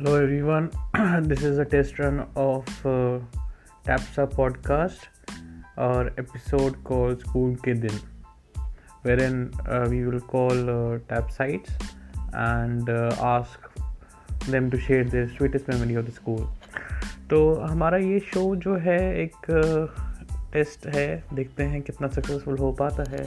Hello everyone, this is a test run of uh, TAPSA podcast or episode called School Ke Din, wherein uh, we will call uh, TAPsites and uh, ask them to share their sweetest memory of the school. तो हमारा ये show जो है एक test uh, है देखते हैं कितना सक्सेसफुल हो पाता है